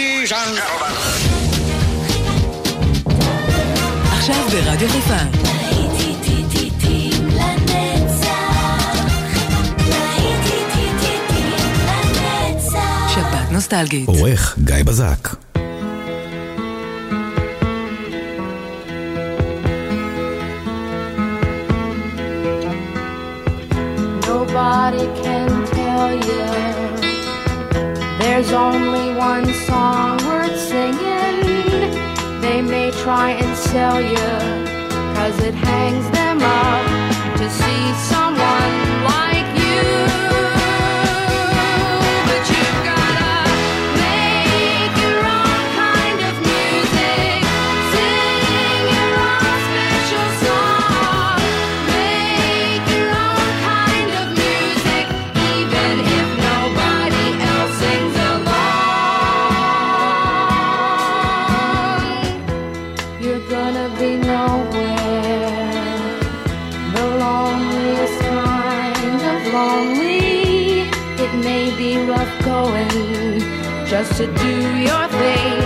Ladies and gentlemen. עכשיו ברדיו חיפה. שבת נוסטלגית. עורך גיא בזק. Nobody can tell you there's only one song worth singing. They may try and sell you, cause it hangs them up to see someone like you. Just to do your thing,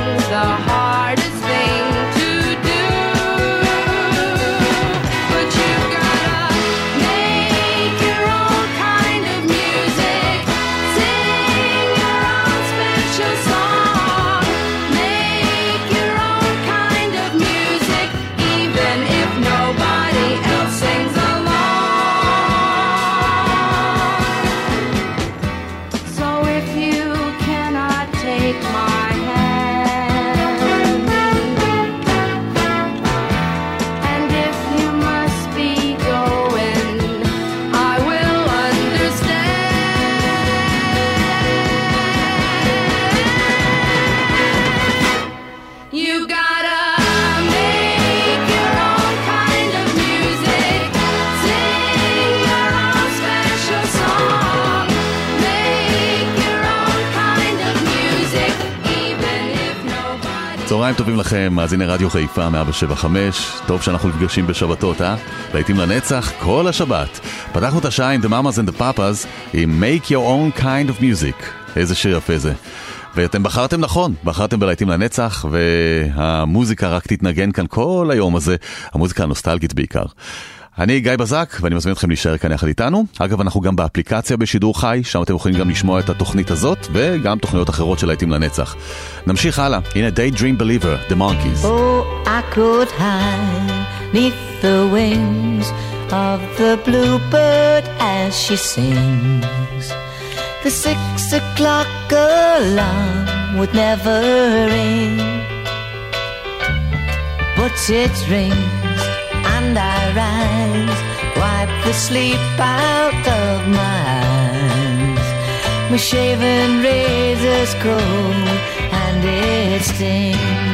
לכם, מאזיני רדיו חיפה 175, טוב שאנחנו נפגשים בשבתות, אה? להיטים לנצח כל השבת. פתחנו את השעה עם The Mamas and the Papas עם Make Your Own Kind of Music. איזה שיר יפה זה. ואתם בחרתם נכון, בחרתם בלהיטים לנצח, והמוזיקה רק תתנגן כאן כל היום הזה, המוזיקה הנוסטלגית בעיקר. אני גיא בזק, ואני מזמין אתכם להישאר כאן יחד איתנו. אגב, אנחנו גם באפליקציה בשידור חי, שם אתם יכולים גם לשמוע את התוכנית הזאת, וגם תוכניות אחרות של להיטים לנצח. נמשיך הלאה, הנה Daydream Believer, The Monkeys. Oh, I could hide the wings of the bluebird as she sings. The six o'clock alarm would never ring, but it rings and I sleep out of my eyes. My shaven razor's cold and it stings.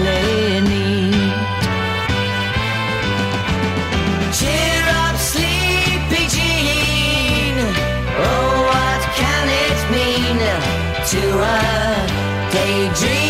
to a daydream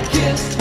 I kissed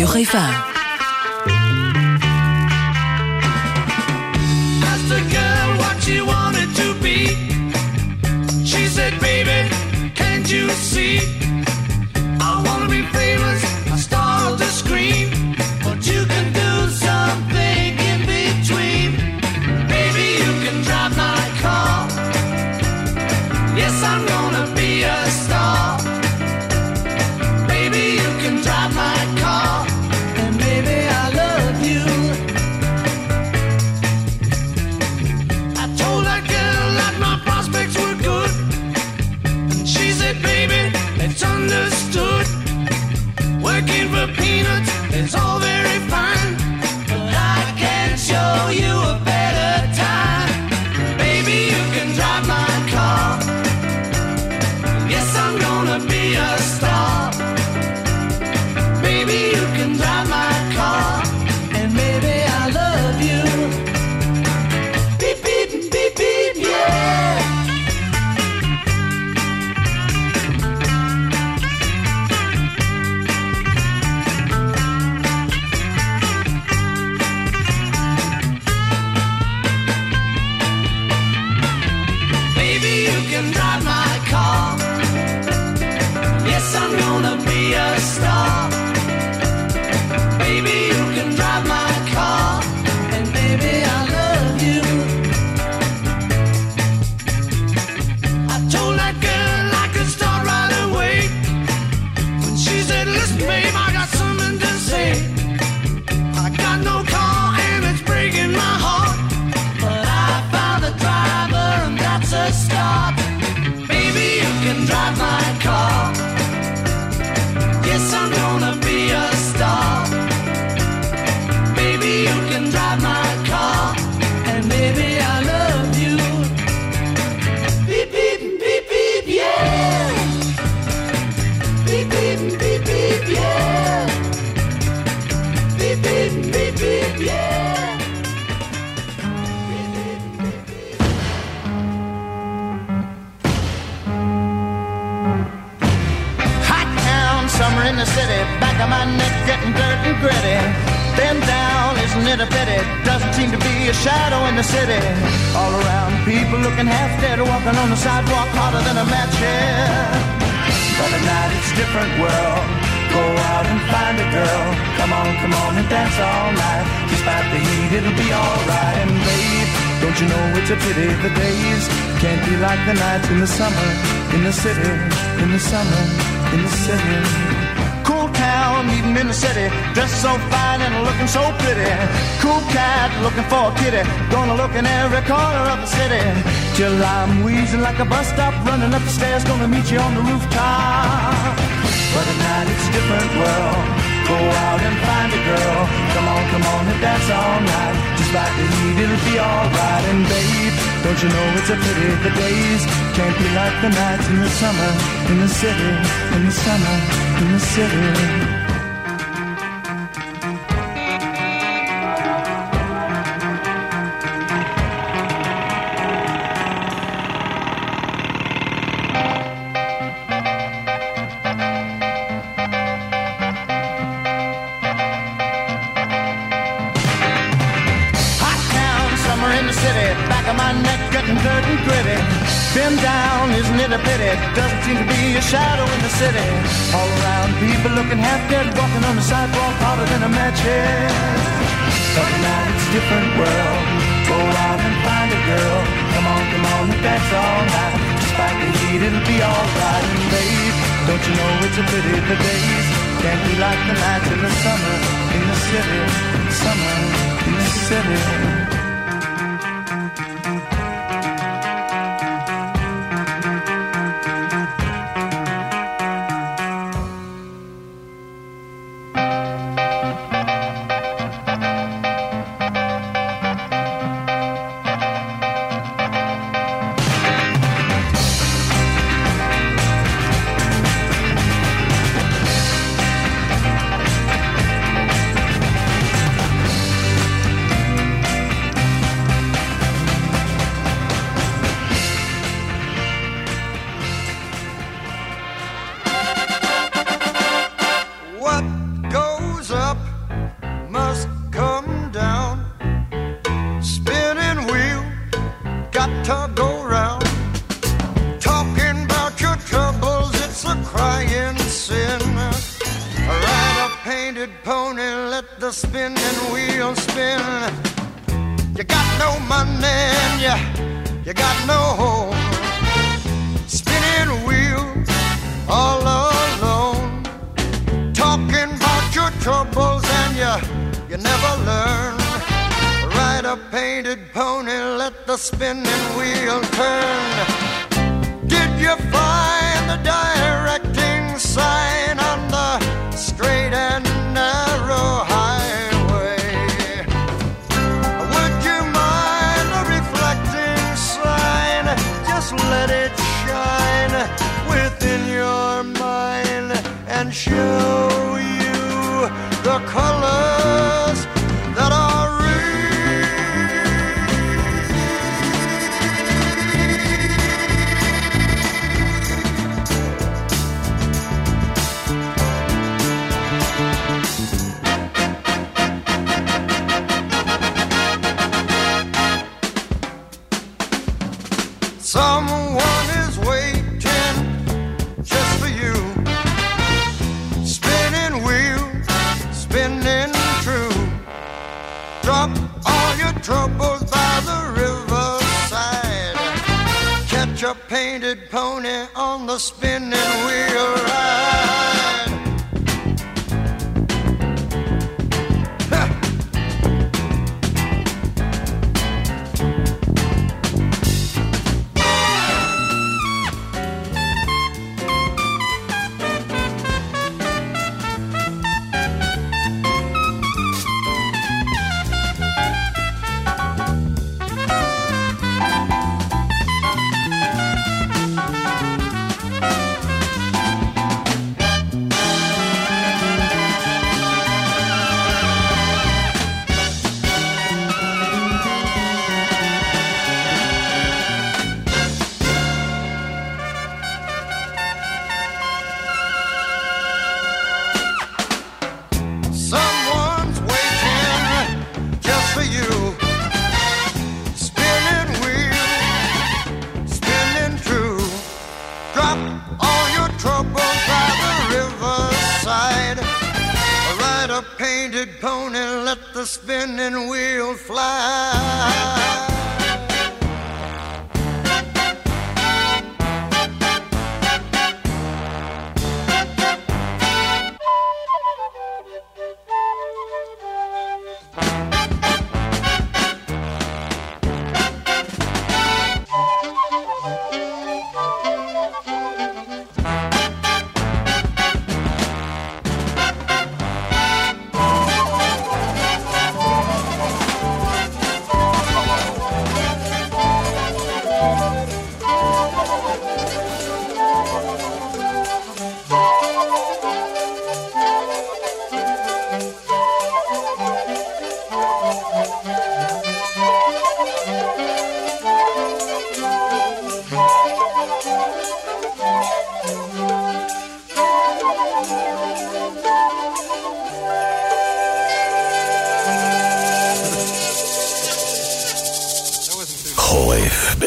又黑发 Walking on the sidewalk harder than a match here. But at night it's a different world. Go out and find a girl. Come on, come on and dance all night. Despite the heat, it'll be alright. And babe, don't you know it's a pity the days can't be like the nights in the summer, in the city, in the summer, in the city Cool town, meeting in the city, dressed so fine and looking so pretty. Cool cat looking for a kitty, gonna look in every corner of the city. Till I'm wheezing like a bus stop, running up the stairs, gonna meet you on the rooftop. But at night it's a different world. Go out and find a girl. Come on, come on and dance all night. Just like the heat, it'll be alright. And babe, don't you know it's a pity the days can't be like the nights in the summer, in the city, in the summer, in the city. My neck getting dirt and gritty. Been down, isn't it a pity? Doesn't seem to be a shadow in the city. All around, people looking half dead, walking on the sidewalk harder than a match head. But now it's a different world. Go out and find a girl. Come on, come on, and dance all night. Despite the heat, it'll be alright. And babe, don't you know it's a pity the days can't be like the nights in the summer in the city. Summer in the city. You got no home. Spinning wheel, all alone talking about your troubles and you you never learn. Ride a painted pony, let the spinning wheel turn. Did you find the directing sign show you the colors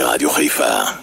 Radio Haifa.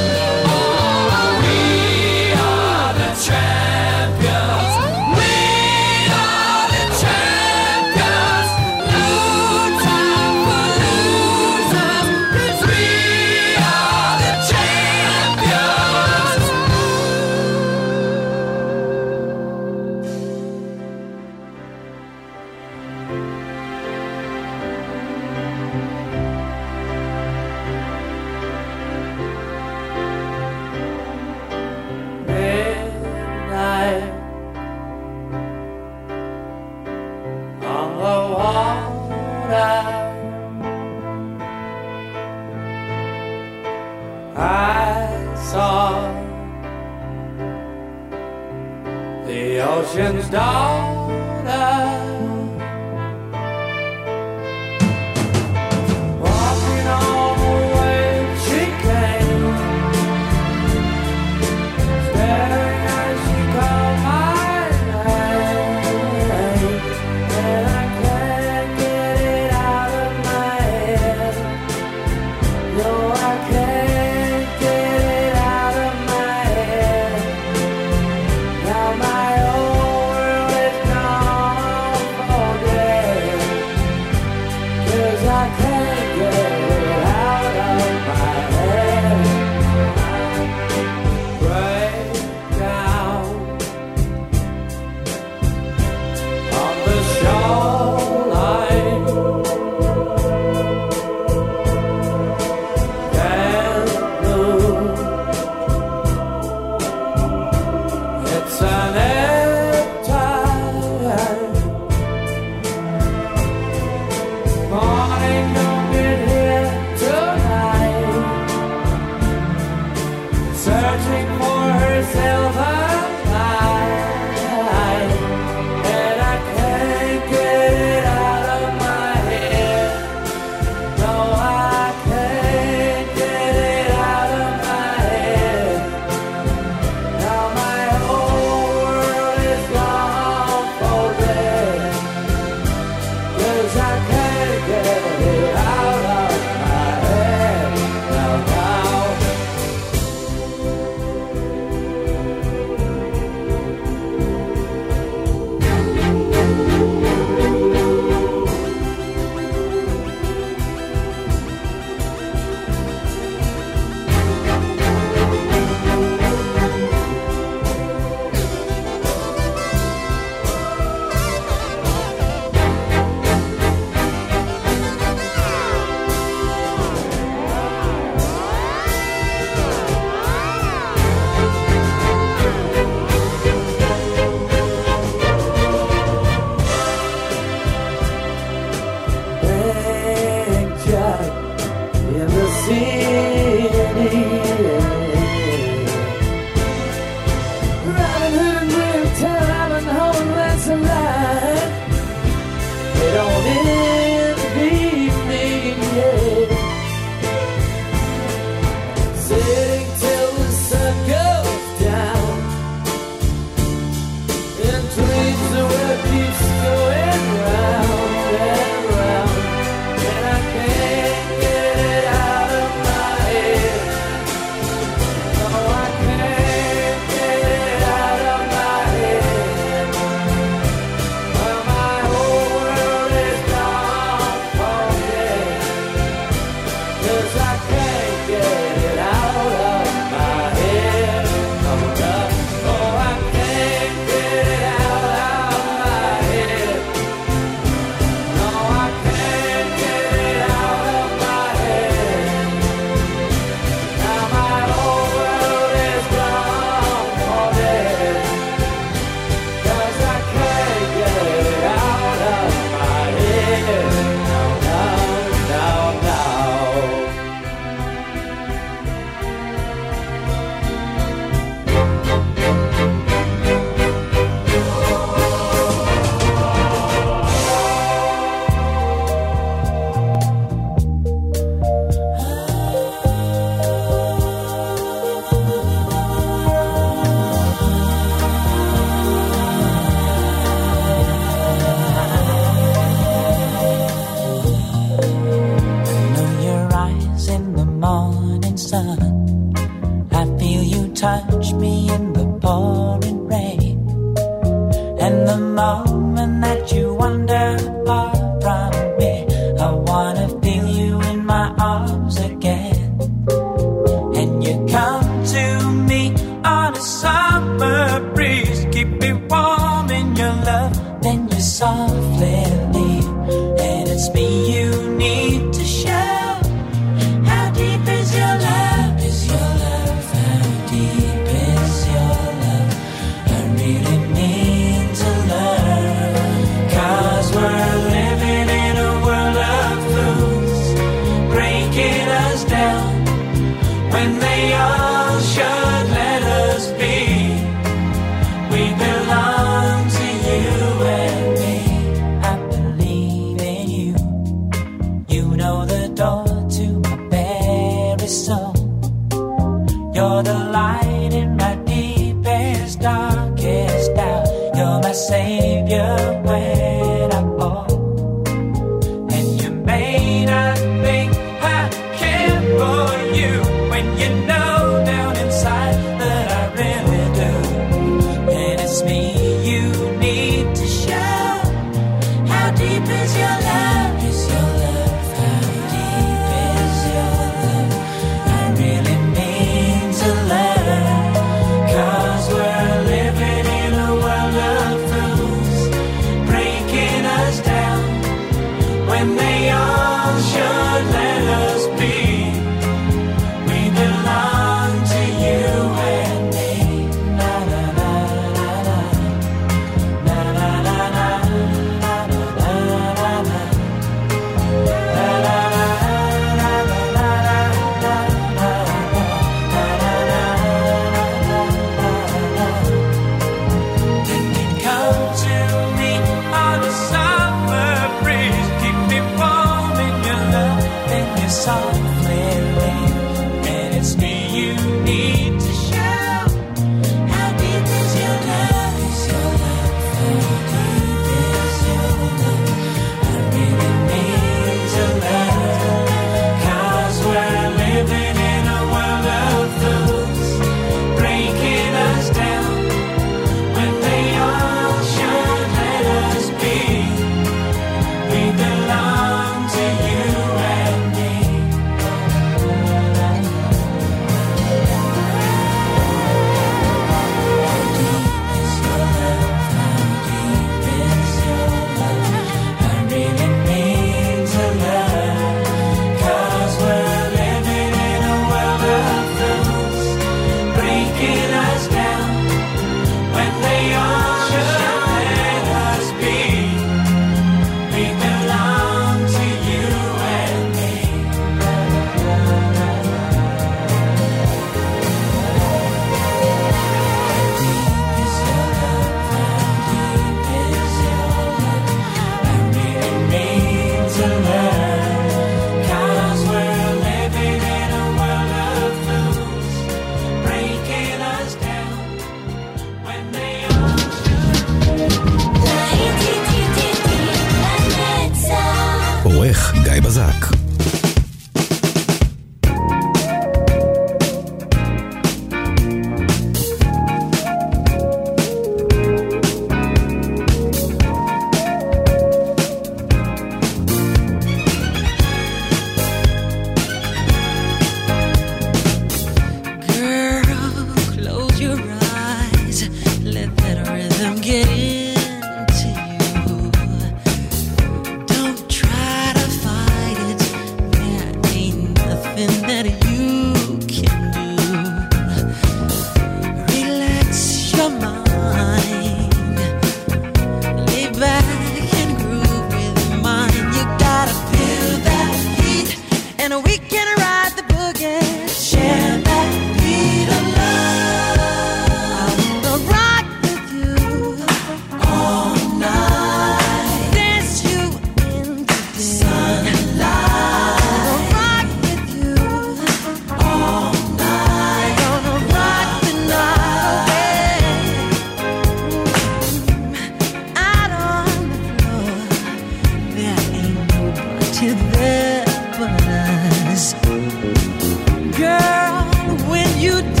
you do.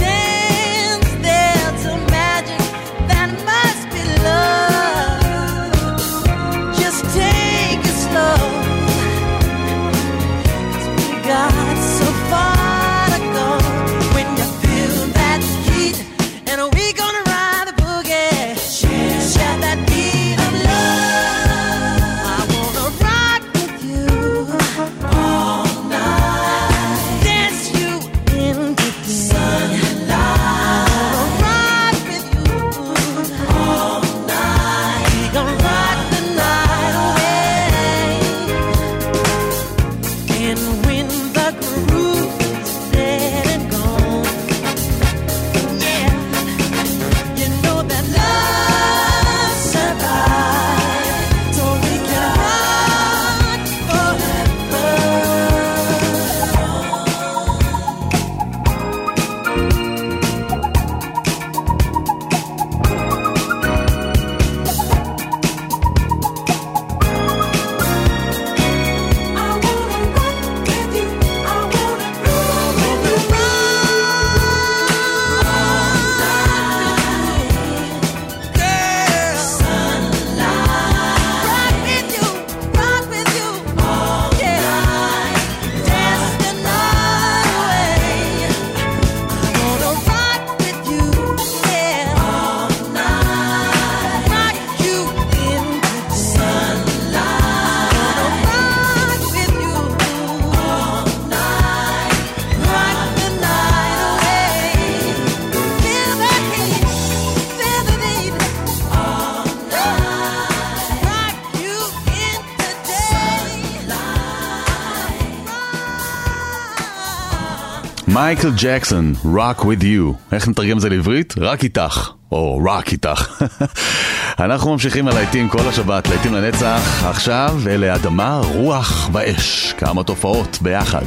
מייקל ג'קסון, Rock with you. איך נתרגם את זה לעברית? רק איתך. או רק איתך. אנחנו ממשיכים הלהיטים כל השבת, להיטים לנצח. עכשיו אלה אדמה, רוח ואש. כמה תופעות ביחד.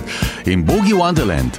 עם בוגי וונדרלנד.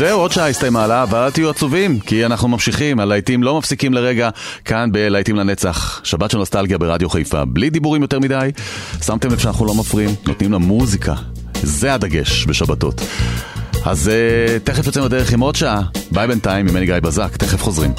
זהו, עוד שעה הסתיימה לה, אבל אל תהיו עצובים, כי אנחנו ממשיכים, הלהיטים לא מפסיקים לרגע, כאן בלהיטים לנצח. שבת של נוסטלגיה ברדיו חיפה, בלי דיבורים יותר מדי. שמתם לב שאנחנו לא מפריעים, נותנים למוזיקה. זה הדגש בשבתות. אז uh, תכף יוצאים לדרך עם עוד שעה. ביי בינתיים, ממני גיא בזק, תכף חוזרים.